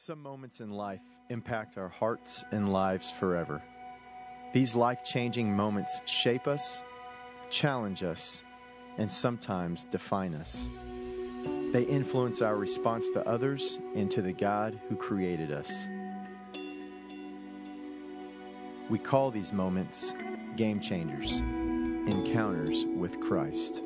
Some moments in life impact our hearts and lives forever. These life changing moments shape us, challenge us, and sometimes define us. They influence our response to others and to the God who created us. We call these moments game changers, encounters with Christ.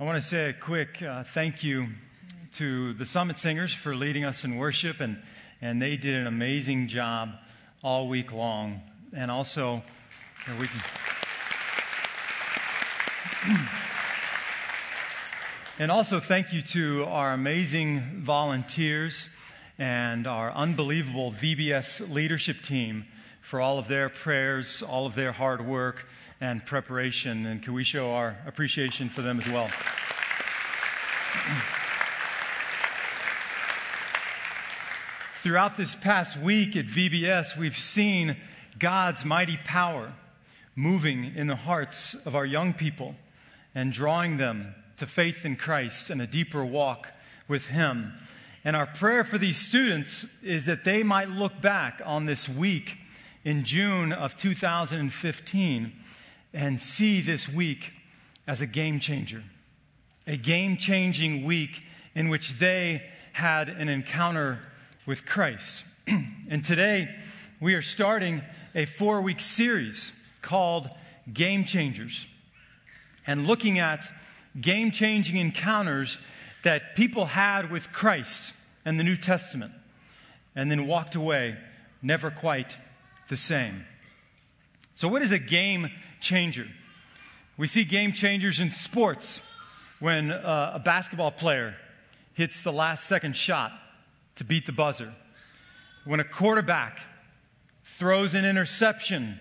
I want to say a quick uh, thank you to the Summit Singers for leading us in worship, and, and they did an amazing job all week long. And also, we can. and also, thank you to our amazing volunteers and our unbelievable VBS leadership team for all of their prayers, all of their hard work and preparation. And can we show our appreciation for them as well? Throughout this past week at VBS, we've seen God's mighty power moving in the hearts of our young people and drawing them to faith in Christ and a deeper walk with Him. And our prayer for these students is that they might look back on this week in June of 2015 and see this week as a game changer, a game changing week in which they had an encounter with Christ. and today we are starting a four week series called Game Changers and looking at game changing encounters that people had with Christ and the New Testament and then walked away never quite the same. So, what is a game changer? We see game changers in sports when uh, a basketball player hits the last second shot to beat the buzzer, when a quarterback throws an interception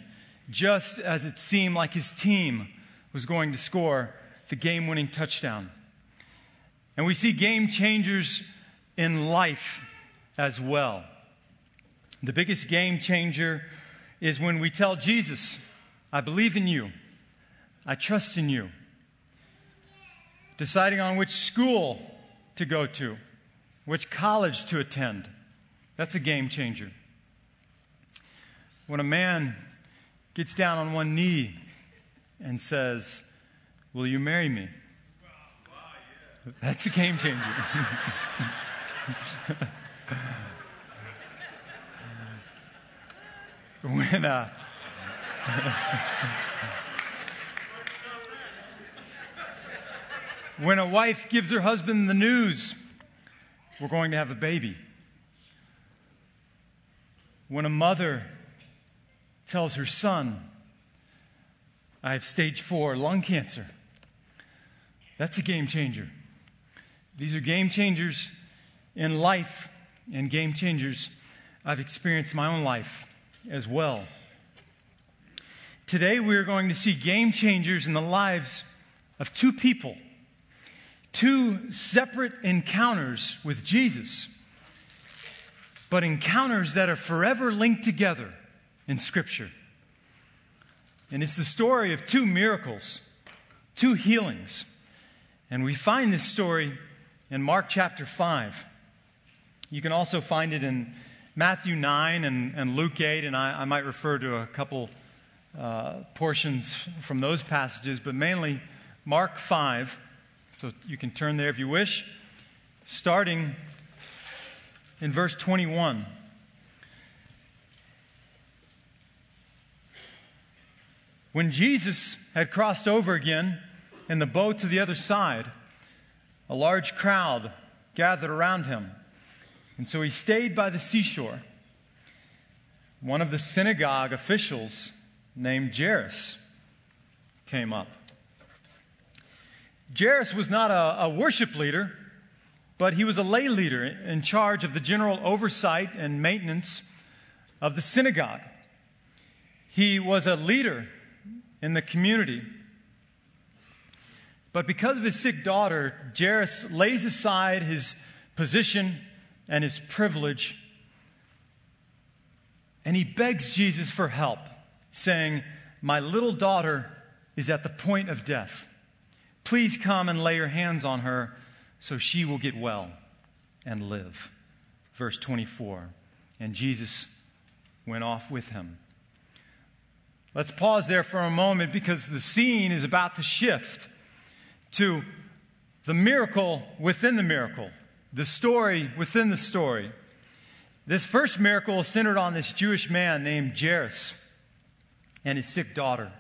just as it seemed like his team was going to score the game winning touchdown. And we see game changers in life as well. The biggest game changer is when we tell Jesus, I believe in you, I trust in you. Deciding on which school to go to, which college to attend, that's a game changer. When a man gets down on one knee and says, Will you marry me? That's a game changer. when uh, when a wife gives her husband the news, we're going to have a baby. When a mother tells her son, I have stage four lung cancer, that's a game changer. These are game changers in life and game changers I've experienced in my own life as well. Today, we are going to see game changers in the lives of two people, two separate encounters with Jesus, but encounters that are forever linked together in Scripture. And it's the story of two miracles, two healings. And we find this story in Mark chapter 5. You can also find it in Matthew 9 and, and Luke 8, and I, I, might refer to a couple uh, portions from those passages, but mainly Mark 5. So you can turn there if you wish, starting in verse 21. When Jesus had crossed over again in the boat to the other side, a large crowd gathered around him and so he stayed by the seashore. One of the synagogue officials named Jairus came up. Jairus was not a, a, worship leader, but he was a lay leader in charge of the general oversight and maintenance of the synagogue. He was a leader in the community. But because of his sick daughter, Jairus lays aside his position and his privilege. And he begs Jesus for help, saying, My little daughter is at the point of death. Please come and lay your hands on her so she will get well and live. Verse 24. And Jesus went off with him. Let's pause there for a moment because the scene is about to shift to the miracle within the miracle, the story within the story. This first miracle is centered on this Jewish man named Jairus and his sick daughter.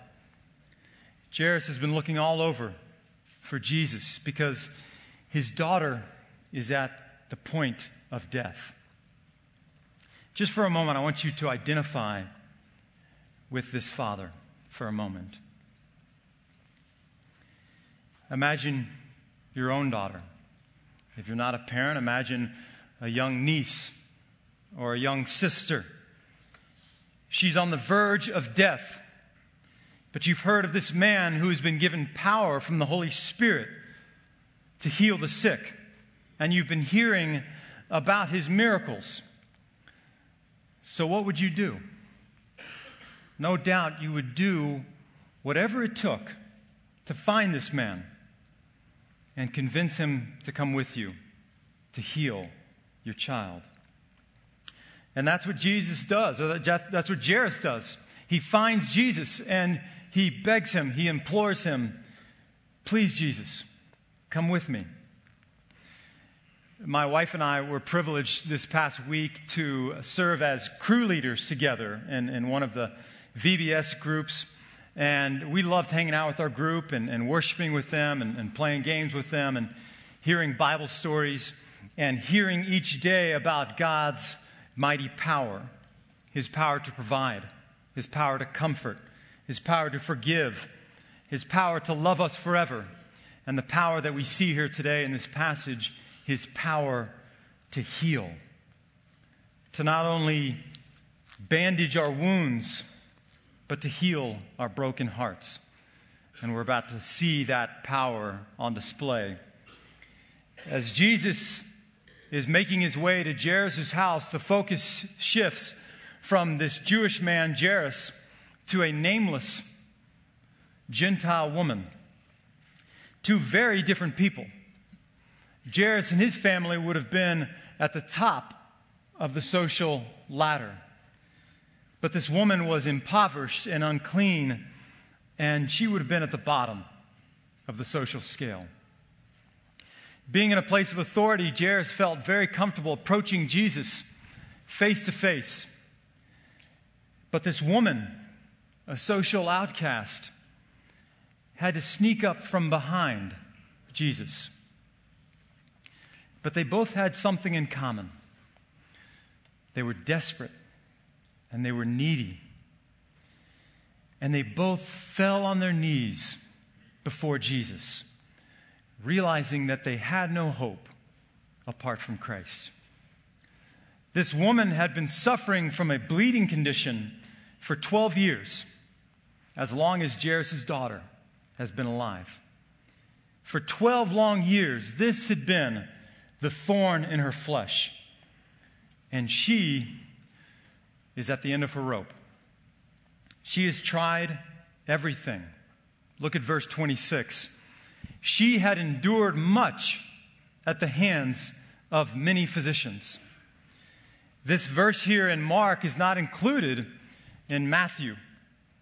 Jairus has been looking all over for Jesus because his daughter is at the point of death. Just for a moment, I want you to identify with this father for a moment. Imagine your own daughter. If you're not a parent, imagine a young niece or a young sister. She's on the verge of death. But you've heard of this man who has been given power from the Holy Spirit to heal the sick. And you've been hearing about his miracles. So, what would you do? No doubt you would do whatever it took to find this man and convince him to come with you to heal your child. And that's what Jesus does, or that's what Jairus does. He finds Jesus and he begs him, he implores him, Please, Jesus, come with me. My wife and I were privileged this past week to serve as crew leaders together in, in one of the VBS groups. And we loved hanging out with our group and, and worshiping with them and, and playing games with them and hearing Bible stories and hearing each day about God's mighty power, His power to provide, His power to comfort, His power to forgive, His power to love us forever, and the power that we see here today in this passage, His power to heal. To not only bandage our wounds, but to heal our broken hearts. And we're about to see that power on display. As Jesus is making his way to Jairus' house, the focus shifts from this Jewish man, Jairus, to a nameless Gentile woman. Two very different people. Jairus and his family would have been at the top of the social ladder. But this woman was impoverished and unclean, and she would have been at the bottom of the social scale. Being in a place of authority, Jairus felt very comfortable approaching Jesus face to face. But this woman, a social outcast, had to sneak up from behind Jesus. But they both had something in common. They were desperate and they were needy. And they both fell on their knees before Jesus realizing that they had no hope apart from Christ. This woman had been suffering from a bleeding condition for 12 years, as long as Jairus' daughter has been alive. For 12 long years, this had been the thorn in her flesh. And she is at the end of her rope. She has tried everything. Look at verse 26 she had endured much at the hands of many physicians. This verse here in Mark is not included in Matthew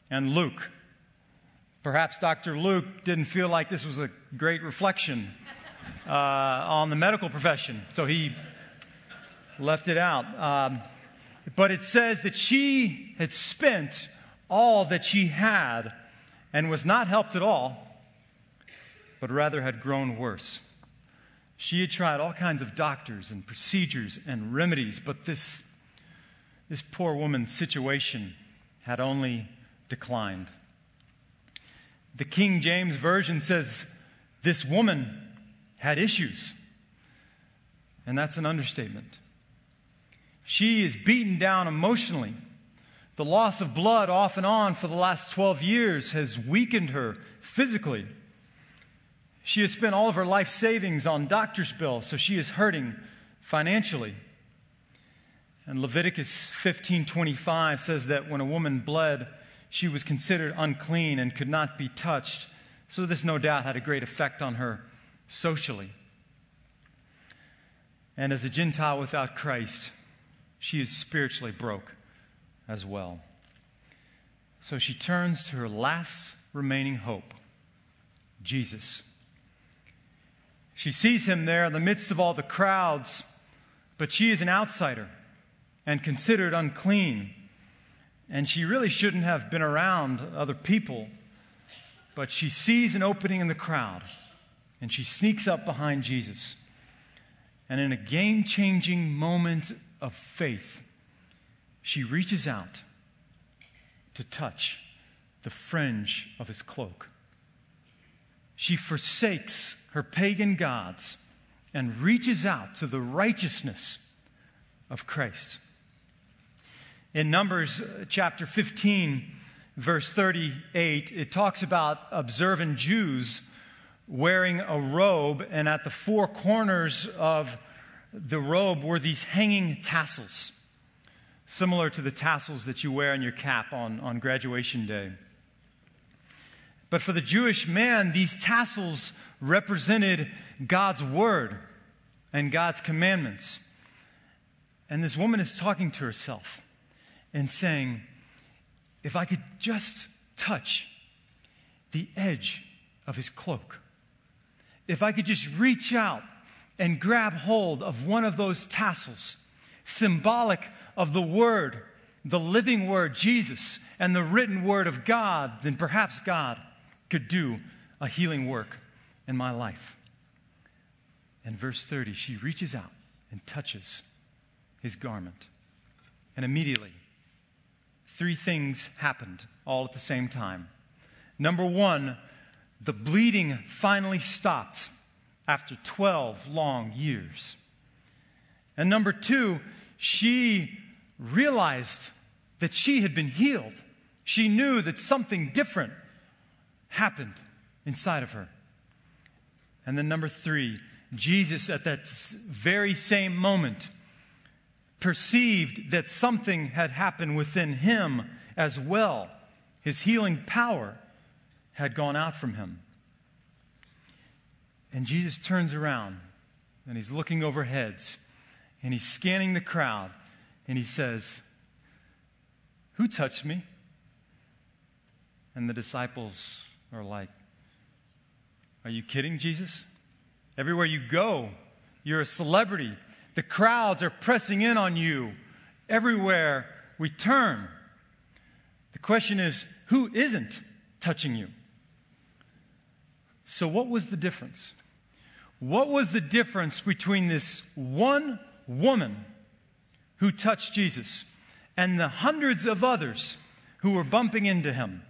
and Luke. Perhaps Dr. Luke didn't feel like this was a great reflection uh, on the medical profession, so he left it out. Um, but it says that she had spent all that she had and was not helped at all but rather had grown worse. She had tried all kinds of doctors and procedures and remedies, but this, this poor woman's situation had only declined. The King James Version says this woman had issues, and that's an understatement. She is beaten down emotionally. The loss of blood off and on for the last 12 years has weakened her physically. She has spent all of her life savings on doctor's bills, so she is hurting financially. And Leviticus 15:25 says that when a woman bled, she was considered unclean and could not be touched. So, this no doubt had a great effect on her socially. And as a Gentile without Christ, she is spiritually broke as well. So she turns to her last remaining hope Jesus. She sees him there in the midst of all the crowds, but she is an outsider and considered unclean. And she really shouldn't have been around other people. But she sees an opening in the crowd and she sneaks up behind Jesus. And in a game changing moment of faith, she reaches out to touch the fringe of his cloak. She forsakes her pagan gods and reaches out to the righteousness of Christ. In Numbers uh, chapter 15, verse 38, it talks about observant Jews wearing a robe, and at the four corners of the robe were these hanging tassels, similar to the tassels that you wear on your cap on, on graduation day. But for the Jewish man, these tassels represented God's word and God's commandments. And this woman is talking to herself and saying, If I could just touch the edge of his cloak, if I could just reach out and grab hold of one of those tassels, symbolic of the Word, the living Word, Jesus, and the written Word of God, then perhaps God could do a healing work in my life. And verse 30, she reaches out and touches his garment. And immediately, three things happened all at the same time. Number one, the bleeding finally stopped after 12 long years. And number two, she realized that she had been healed. She knew that something different happened inside of her. And then number three, Jesus at that very same moment perceived that something had happened within him as well. His healing power had gone out from him. And Jesus turns around and he's looking over heads and he's scanning the crowd and he says, Who touched me? And the disciples are like, Are you kidding, Jesus? Everywhere you go, you're a celebrity. The crowds are pressing in on you everywhere we turn. The question is, who isn't touching you? So, what was the difference? What was the difference between this one woman who touched Jesus and the hundreds of others who were bumping into him?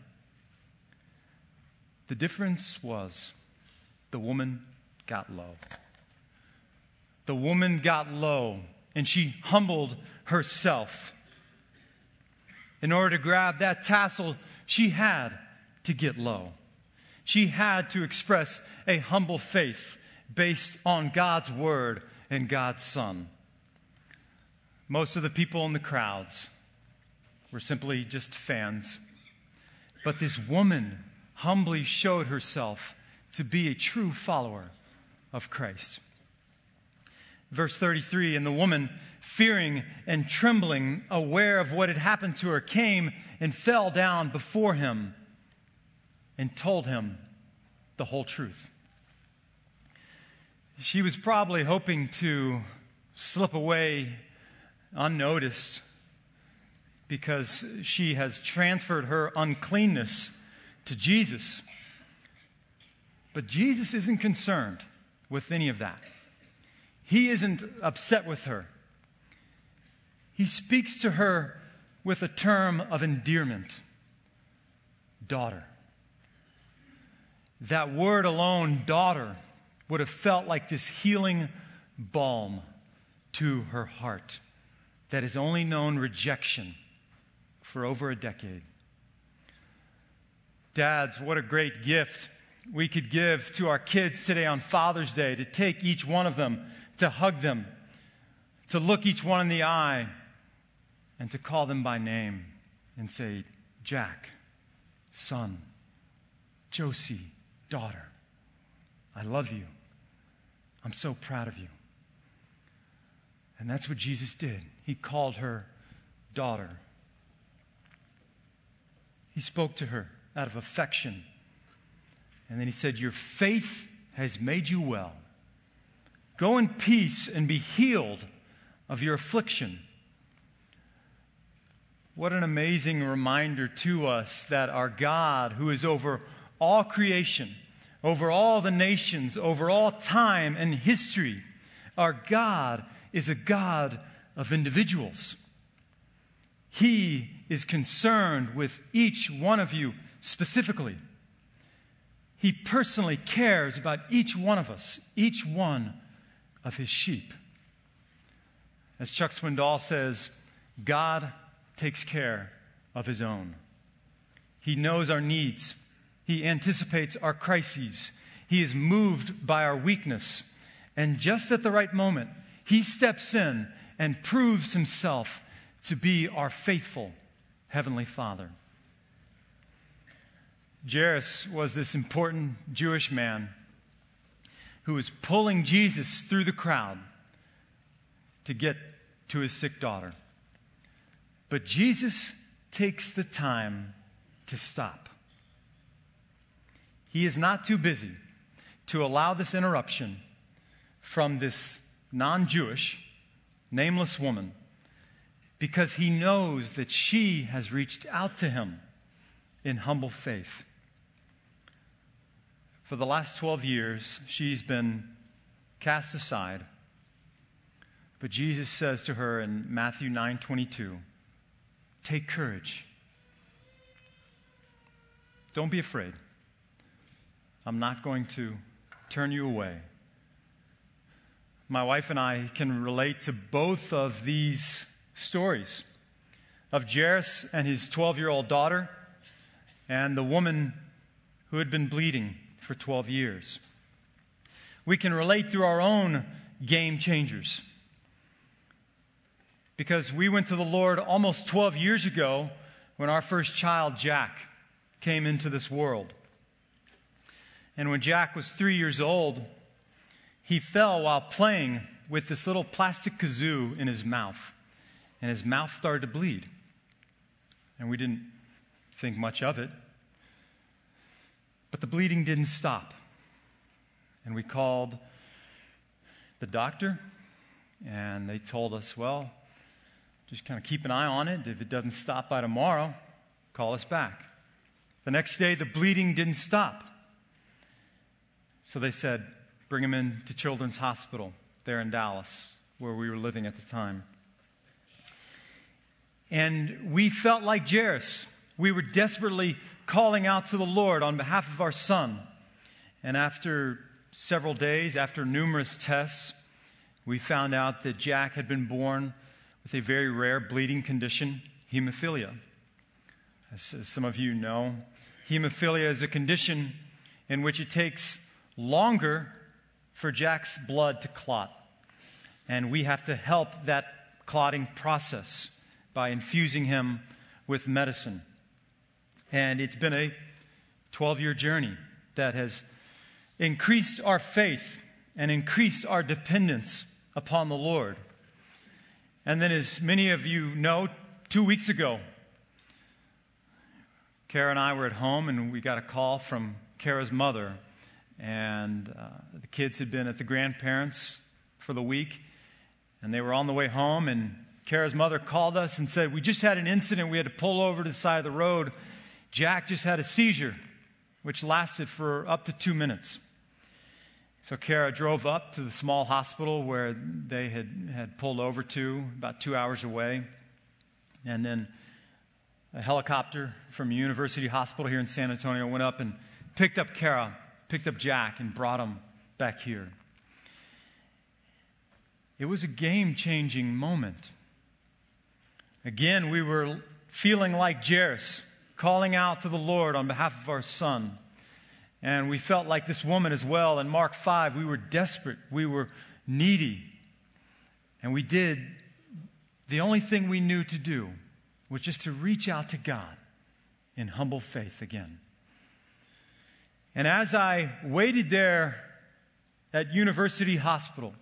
The difference was the woman got low. The woman got low and she humbled herself. In order to grab that tassel, she had to get low. She had to express a humble faith based on God's word and God's Son. Most of the people in the crowds were simply just fans. But this woman humbly showed herself to be a true follower of Christ. Verse 33 And the woman, fearing and trembling, aware of what had happened to her, came and fell down before him and told him the whole truth. She was probably hoping to slip away unnoticed because she has transferred her uncleanness to Jesus. But Jesus isn't concerned with any of that. He isn't upset with her. He speaks to her with a term of endearment daughter. That word alone, daughter, would have felt like this healing balm to her heart that has only known rejection for over a decade. Dads, what a great gift we could give to our kids today on Father's Day to take each one of them, to hug them, to look each one in the eye, and to call them by name and say, Jack, son, Josie, daughter, I love you. I'm so proud of you. And that's what Jesus did. He called her daughter. He spoke to her out of affection. And then he said, Your faith has made you well. Go in peace and be healed of your affliction. What an amazing reminder to us that our God, who is over all creation, over all the nations, over all time and history, our God is a God of individuals. He is concerned with each one of you specifically. He personally cares about each one of us, each one of his sheep. As Chuck Swindoll says, God takes care of his own. He knows our needs. He anticipates our crises. He is moved by our weakness. And just at the right moment, he steps in and proves himself to be our faithful Heavenly Father. Jairus was this important Jewish man who was pulling Jesus through the crowd to get to his sick daughter. But Jesus takes the time to stop. He is not too busy to allow this interruption from this non Jewish, nameless woman because he knows that she has reached out to him in humble faith. For the last 12 years, she's been cast aside. But Jesus says to her in Matthew 9 22, Take courage. Don't be afraid. I'm not going to turn you away. My wife and I can relate to both of these stories of Jairus and his 12 year old daughter and the woman who had been bleeding for 12 years. We can relate through our own game changers. Because we went to the Lord almost 12 years ago when our first child, Jack, came into this world. And when Jack was three years old, he fell while playing with this little plastic kazoo in his mouth, and his mouth started to bleed. And we didn't think much of it. But the bleeding didn't stop. And we called the doctor, and they told us, well, just kind of keep an eye on it. If it doesn't stop by tomorrow, call us back. The next day, the bleeding didn't stop. So they said, bring him in to Children's Hospital there in Dallas, where we were living at the time. And we felt like Jairus. We were desperately calling out to the Lord on behalf of our son. And after several days, after numerous tests, we found out that Jack had been born with a very rare bleeding condition, hemophilia. As, as some of you know, hemophilia is a condition in which it takes longer for Jack's blood to clot. And we have to help that clotting process by infusing him with medicine. And it's been a 12 year journey that has increased our faith and increased our dependence upon the Lord. And then, as many of you know, two weeks ago, Kara and I were at home and we got a call from Kara's mother. And uh, the kids had been at the grandparents' for the week. And they were on the way home. And Kara's mother called us and said, We just had an incident. We had to pull over to the side of the road Jack just had a seizure, which lasted for up to two minutes. So Kara drove up to the small hospital where they had, had pulled over to, about two hours away. And then a helicopter from University Hospital here in San Antonio went up and picked up Kara, picked up Jack, and brought him back here. It was a game changing moment. Again, we were feeling like Jairus calling out to the Lord on behalf of our son. And we felt like this woman as well. In Mark 5, we were desperate, we were needy. And we did the only thing we knew to do was just to reach out to God in humble faith again. And as I waited there at University Hospital,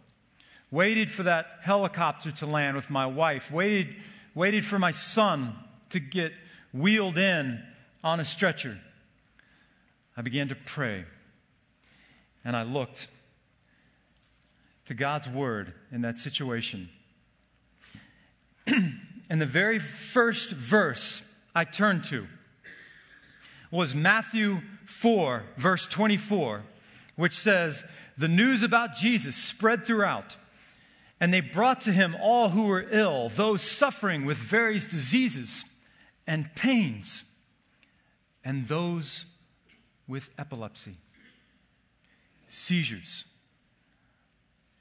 waited for that helicopter to land with my wife, waited, waited for my son to get wheeled in on a stretcher, I began to pray. And I looked to God's word in that situation. and the very first verse I turned to was Matthew 4, verse 24, which says, The news about Jesus spread throughout, and they brought to him all who were ill, those suffering with various diseases and pains, and those with epilepsy, seizures.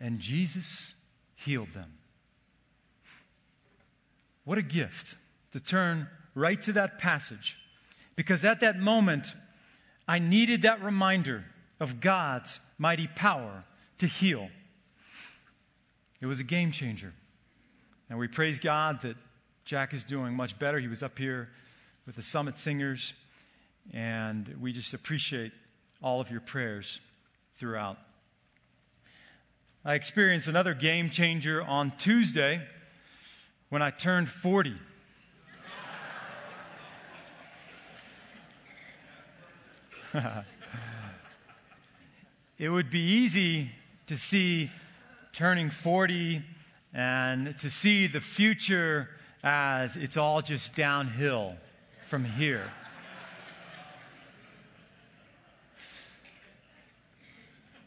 And Jesus healed them. What a gift to turn right to that passage. Because at that moment, I needed that reminder of God's mighty power to heal. It was a game changer. And we praise God that Jack is doing much better. He was up here with the Summit Singers, and we just appreciate all of your prayers throughout. I experienced another game changer on Tuesday when I turned 40. It would be easy to see turning 40 and to see the future as it's all just downhill from here.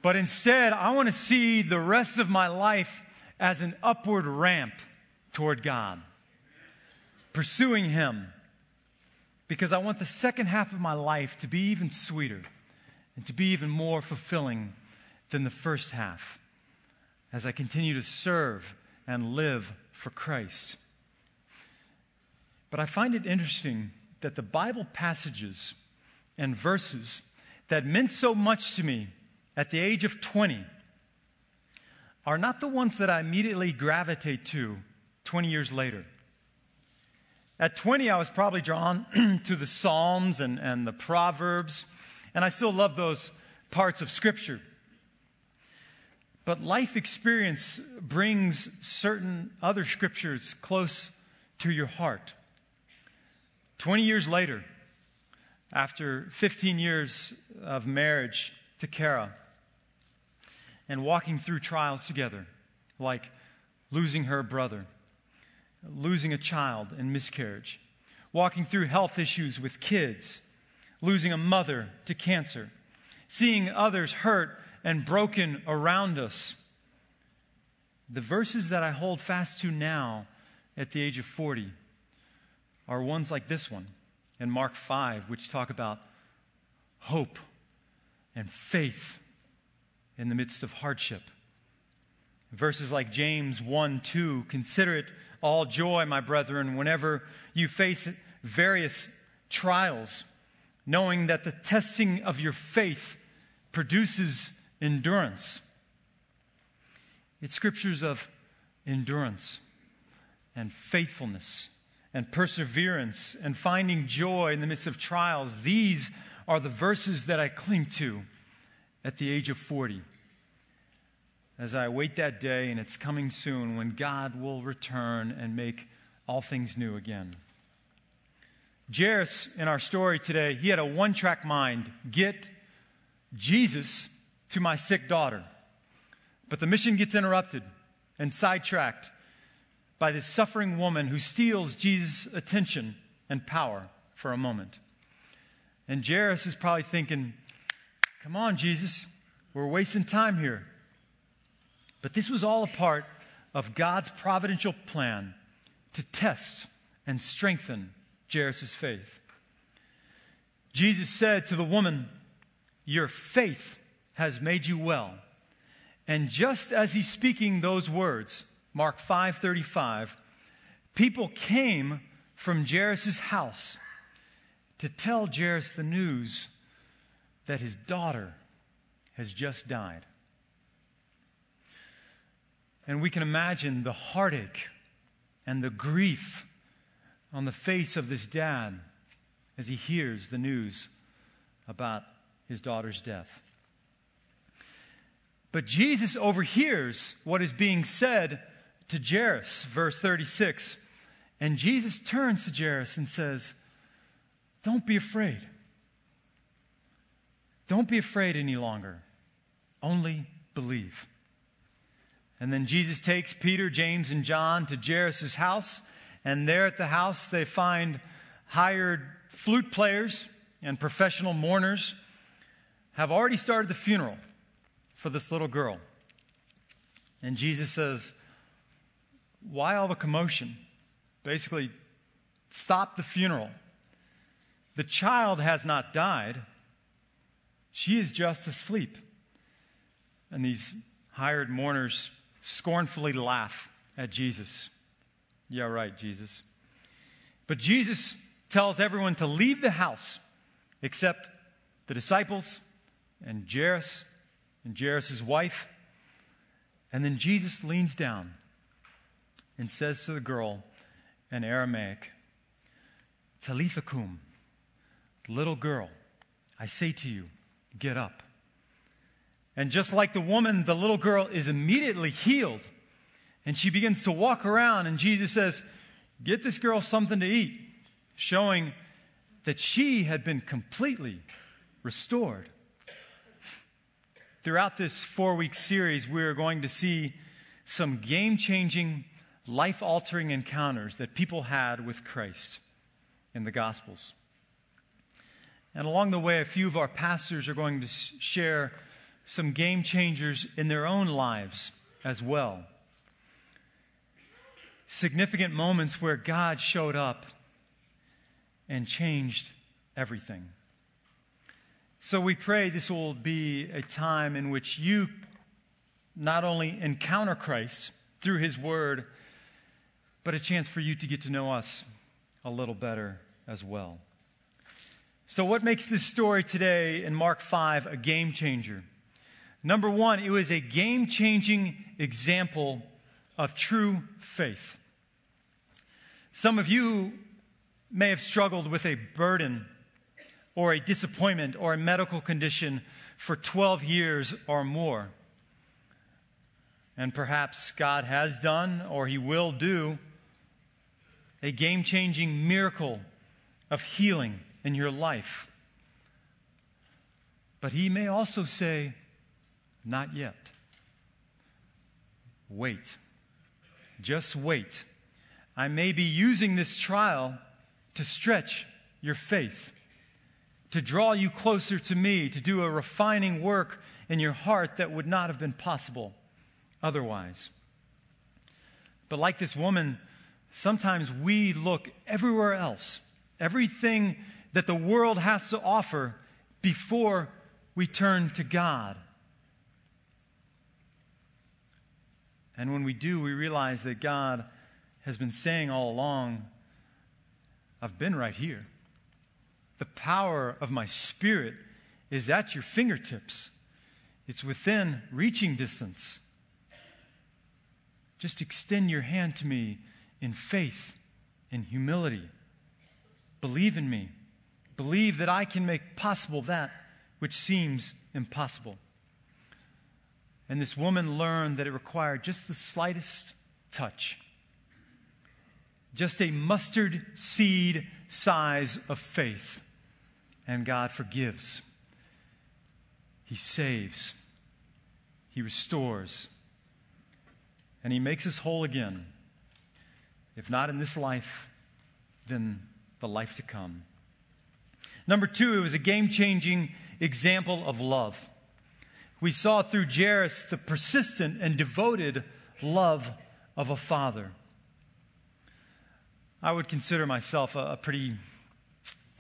But instead, I want to see the rest of my life as an upward ramp toward God, pursuing Him, because I want the second half of my life to be even sweeter and to be even more fulfilling than the first half as I continue to serve and live for Christ. But I find it interesting that the Bible passages and verses that meant so much to me at the age of 20 are not the ones that I immediately gravitate to 20 years later. At 20, I was probably drawn to the Psalms and, and the Proverbs, and I still love those parts of Scripture. But life experience brings certain other scriptures close to your heart. 20 years later, after 15 years of marriage to Kara, and walking through trials together, like losing her brother, losing a child in miscarriage, walking through health issues with kids, losing a mother to cancer, seeing others hurt and broken around us. The verses that I hold fast to now at the age of 40 are ones like this one in Mark 5, which talk about hope and faith in the midst of hardship. Verses like James 1 2 Consider it all joy, my brethren, whenever you face various trials, knowing that the testing of your faith produces endurance. It's scriptures of endurance and faithfulness and perseverance and finding joy in the midst of trials. These are the verses that I cling to at the age of 40 as I await that day, and it's coming soon, when God will return and make all things new again. Jairus, in our story today, he had a one track mind get Jesus to my sick daughter. But the mission gets interrupted and sidetracked by this suffering woman who steals Jesus' attention and power for a moment. And Jairus is probably thinking, Come on, Jesus, we're wasting time here. But this was all a part of God's providential plan to test and strengthen Jairus' faith. Jesus said to the woman, Your faith has made you well. And just as he's speaking those words, Mark 5:35, people came from Jairus' house to tell Jairus the news that his daughter has just died. And we can imagine the heartache and the grief on the face of this dad as he hears the news about his daughter's death. But Jesus overhears what is being said to Jairus, verse 36. And Jesus turns to Jairus and says, Don't be afraid. Don't be afraid any longer. Only believe. And then Jesus takes Peter, James, and John to Jairus' house. And there at the house, they find hired flute players and professional mourners have already started the funeral for this little girl. And Jesus says, Why all the commotion? Basically, stop the funeral. The child has not died, she is just asleep. And these hired mourners scornfully laugh at Jesus. Yeah, right, Jesus. But Jesus tells everyone to leave the house except the disciples and Jairus and Jairus' wife. And then Jesus leans down and says to the girl in Aramaic, Talitha kum, little girl, I say to you, get up. And just like the woman, the little girl is immediately healed. And she begins to walk around, and Jesus says, Get this girl something to eat, showing that she had been completely restored. Throughout this four week series, we are going to see some game changing, life altering encounters that people had with Christ in the Gospels. And along the way, a few of our pastors are going to share some game changers in their own lives as well. Significant moments where God showed up and changed everything. So we pray this will be a time in which you not only encounter Christ through his word, but a chance for you to get to know us a little better as well. So, what makes this story today in Mark 5 a game changer? Number one, it was a game changing example of true faith. Some of you may have struggled with a burden or a disappointment or a medical condition for 12 years or more. And perhaps God has done or He will do a game changing miracle of healing in your life. But He may also say, not yet. Wait. Just wait. I may be using this trial to stretch your faith, to draw you closer to me, to do a refining work in your heart that would not have been possible otherwise. But like this woman, sometimes we look everywhere else, everything that the world has to offer before we turn to God And when we do, we realize that God has been saying all along, I've been right here. The power of my spirit is at your fingertips, it's within reaching distance. Just extend your hand to me in faith, in humility. Believe in me. Believe that I can make possible that which seems impossible. And this woman learned that it required just the slightest touch, just a mustard seed size of faith. And God forgives, He saves, He restores, and He makes us whole again. If not in this life, then the life to come. Number two, it was a game changing example of love we saw through Jairus the persistent and devoted love of a father. I would consider myself a, a pretty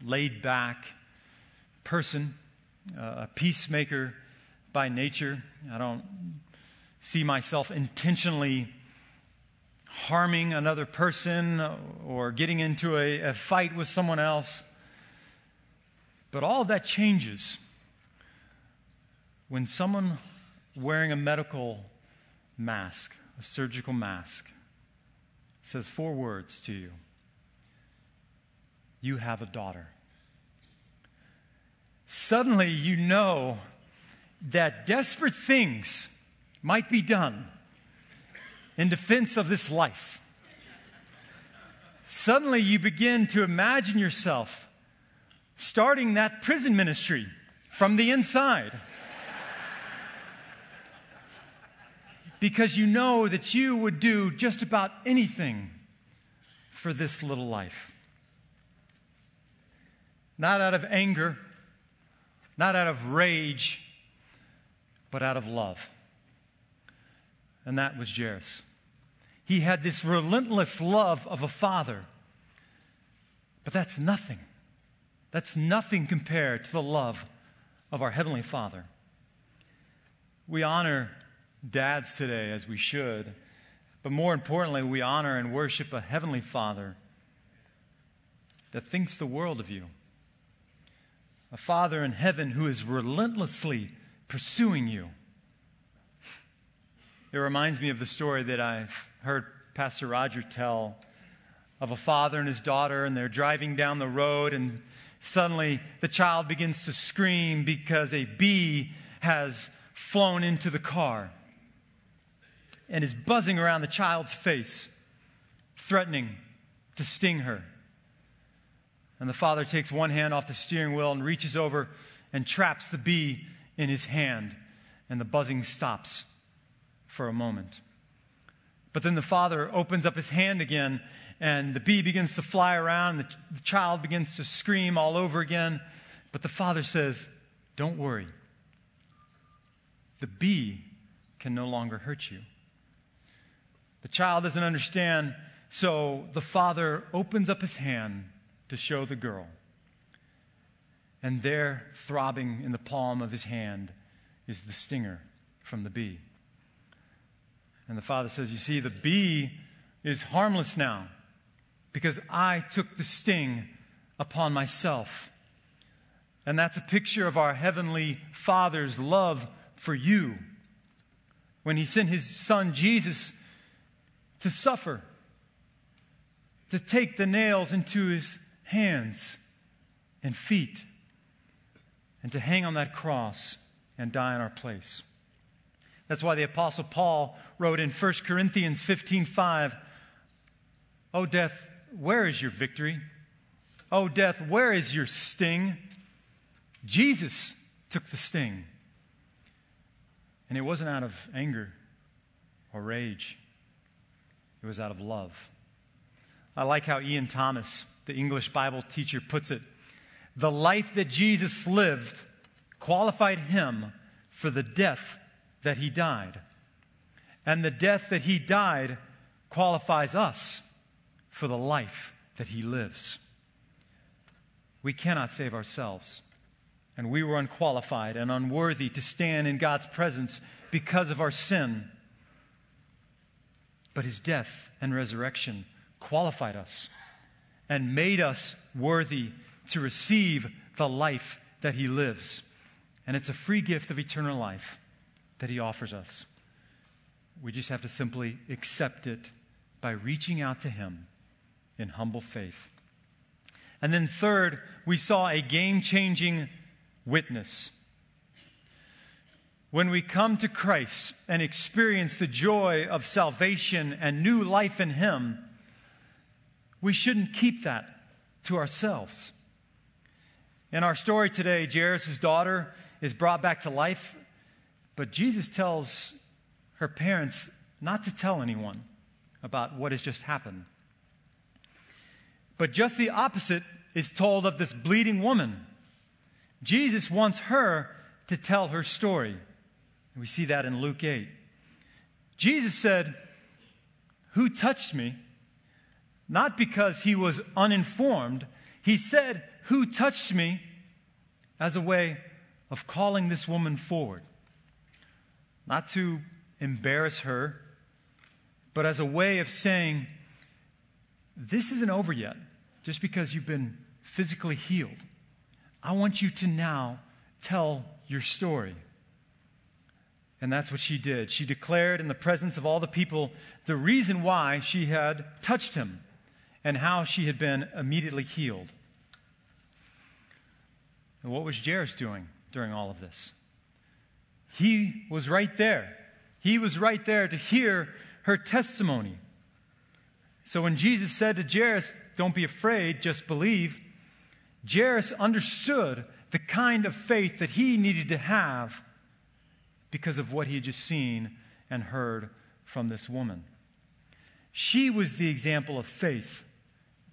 laid back person, uh, a peacemaker by nature. I don't see myself intentionally harming another person or getting into a, a fight with someone else. But all that changes when someone wearing a medical mask, a surgical mask, says four words to you You have a daughter. suddenly you know that desperate things might be done in defense of this life. Suddenly you begin to imagine yourself starting that prison ministry from the inside. Because you know that you would do just about anything for this little life. Not out of anger, not out of rage, but out of love. And that was Jairus. He had this relentless love of a father. But that's nothing. That's nothing compared to the love of our Heavenly Father. We honor dads today as we should, but more importantly, we honor and worship a Heavenly Father that thinks the world of you. A Father in heaven who is relentlessly pursuing you. It reminds me of the story that I've heard Pastor Roger tell of a father and his daughter, and they're driving down the road, and suddenly the child begins to scream because a bee has flown into the car and is buzzing around the child's face, threatening to sting her. And the father takes one hand off the steering wheel and reaches over and traps the bee in his hand, and the buzzing stops for a moment. But then the father opens up his hand again, and the bee begins to fly around, and the, the child begins to scream all over again. But the father says, Don't worry. The bee can no longer hurt you. The child doesn't understand, so the father opens up his hand to show the girl. And there, throbbing in the palm of his hand, is the stinger from the bee. And the father says, You see, the bee is harmless now because I took the sting upon myself. And that's a picture of our Heavenly Father's love for you when He sent His Son Jesus to suffer, to take the nails into His hands and feet, and to hang on that cross and die in our place. That's why the Apostle Paul wrote in 1 Corinthians 15 5, O death, where is your victory? O death, where is your sting? Jesus took the sting. And it wasn't out of anger or rage, it was out of love. I like how Ian Thomas, the English Bible teacher, puts it. The life that Jesus lived qualified him for the death that he died. And the death that he died qualifies us for the life that he lives. We cannot save ourselves. And we were unqualified and unworthy to stand in God's presence because of our sin. But his death and resurrection qualified us and made us worthy to receive the life that he lives. And it's a free gift of eternal life that He offers us. We just have to simply accept it by reaching out to Him in humble faith. And then, third, we saw a game changing witness. When we come to Christ and experience the joy of salvation and new life in Him, we shouldn't keep that to ourselves. In our story today, Jairus' daughter is brought back to life but Jesus tells her parents not to tell anyone about what has just happened. But just the opposite is told of this bleeding woman. Jesus wants her to tell her story. We see that in Luke 8. Jesus said, Who touched me? Not because he was uninformed. He said, Who touched me? as a way of calling this woman forward not to embarrass her, but as a way of saying, This isn't over yet, just because you've been physically healed. I want you to now tell your story. And that's what she did. She declared in the presence of all the people the reason why she had touched him and how she had been immediately healed. And what was Jairus doing during all of this? He was right there. He was right there to hear her testimony. So when Jesus said to Jairus, Don't be afraid, just believe, Jairus understood the kind of faith that he needed to have because of what he had just seen and heard from this woman. She was the example of faith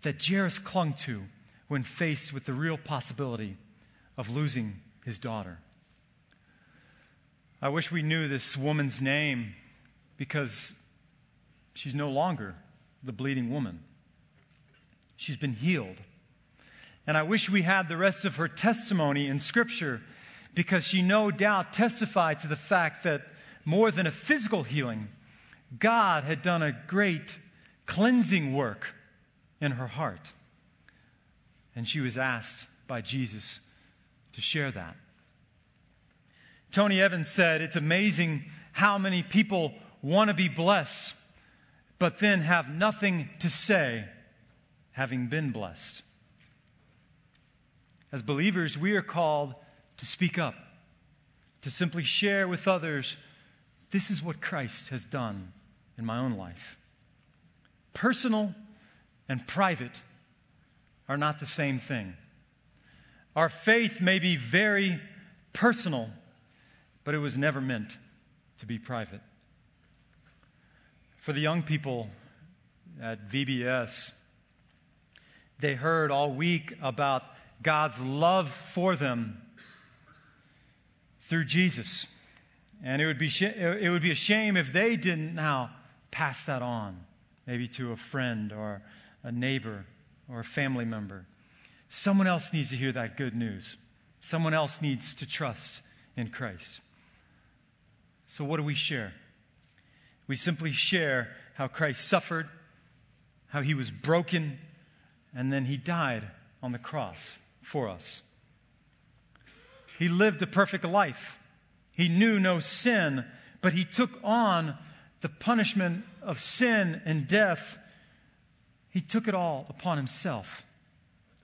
that Jairus clung to when faced with the real possibility of losing his daughter. I wish we knew this woman's name because she's no longer the bleeding woman. She's been healed. And I wish we had the rest of her testimony in Scripture because she no doubt testified to the fact that more than a physical healing, God had done a great cleansing work in her heart. And she was asked by Jesus to share that. Tony Evans said, It's amazing how many people want to be blessed, but then have nothing to say having been blessed. As believers, we are called to speak up, to simply share with others this is what Christ has done in my own life. Personal and private are not the same thing. Our faith may be very personal, but it was never meant to be private. For the young people at VBS, they heard all week about God's love for them through Jesus. And it would be, sh- it would be a shame if they didn't now pass that on, maybe to a friend or a neighbor or a family member. Someone else needs to hear that good news. Someone else needs to trust in Christ. So, what do we share? We simply share how Christ suffered, how he was broken, and then he died on the cross for us. He lived a perfect life. He knew no sin, but he took on the punishment of sin and death. He took it all upon himself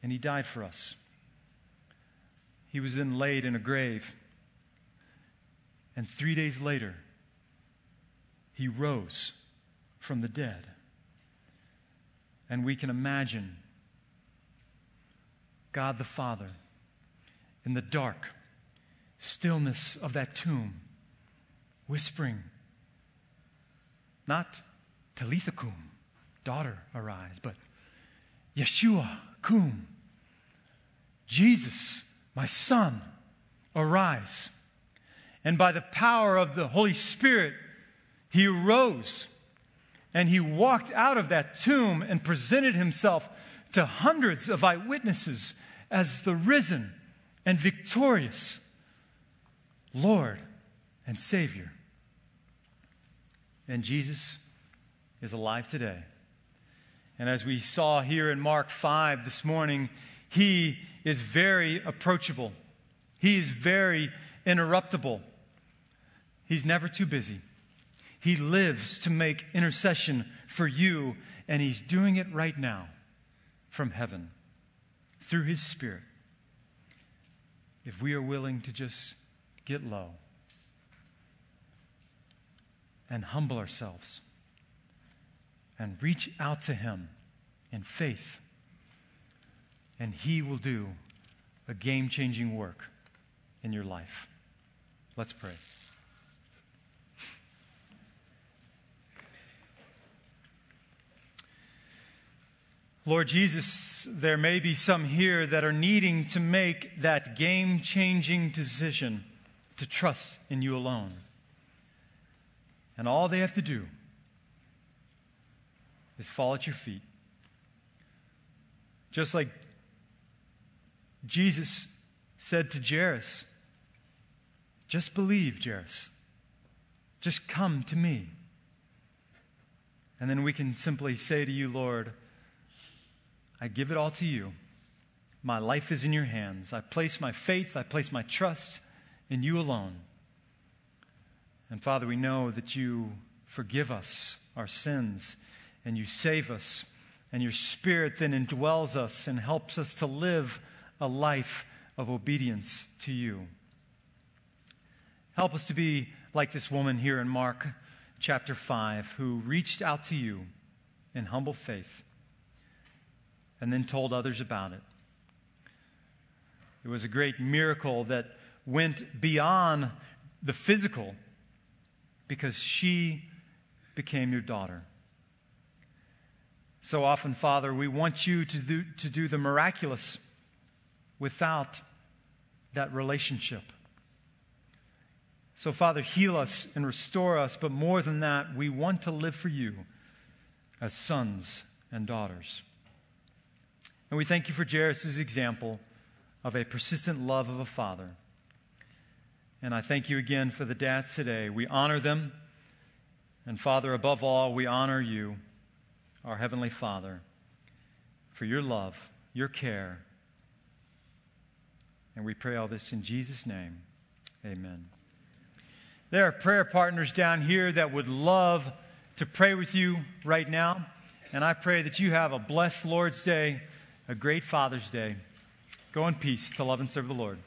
and he died for us. He was then laid in a grave. And three days later, he rose from the dead. And we can imagine God the Father in the dark stillness of that tomb whispering, not Talitha cum, daughter, arise, but Yeshua cum. Jesus, my son, arise. And by the power of the Holy Spirit, he arose and he walked out of that tomb and presented himself to hundreds of eyewitnesses as the risen and victorious Lord and Savior. And Jesus is alive today. And as we saw here in Mark 5 this morning, he is very approachable. He is very interruptible. He's never too busy. He lives to make intercession for you, and he's doing it right now from heaven through his Spirit. If we are willing to just get low and humble ourselves and reach out to Him in faith, and He will do a game changing work in your life. Let's pray. Lord Jesus, there may be some here that are needing to make that game changing decision to trust in you alone. And all they have to do is fall at your feet. Just like Jesus said to Jairus, just believe, Jairus. Just come to me. And then we can simply say to you, Lord, I give it all to you. My life is in your hands. I place my faith, I place my trust in you alone. And Father, we know that you forgive us our sins and you save us, and your Spirit then indwells us and helps us to live a life of obedience to you. Help us to be like this woman here in Mark chapter 5 who reached out to you in humble faith and then told others about it. It was a great miracle that went beyond the physical because she became your daughter. So often, Father, we want you to do, to do the miraculous without that relationship. So, Father, heal us and restore us, but more than that, we want to live for you as sons and daughters. And we thank you for Jairus' example of a persistent love of a father. And I thank you again for the dads today. We honor them. And Father, above all, we honor you, our Heavenly Father, for your love, your care. And we pray all this in Jesus' name. Amen. There are prayer partners down here that would love to pray with you right now. And I pray that you have a blessed Lord's Day, a great Father's Day. Go in peace to love and serve the Lord.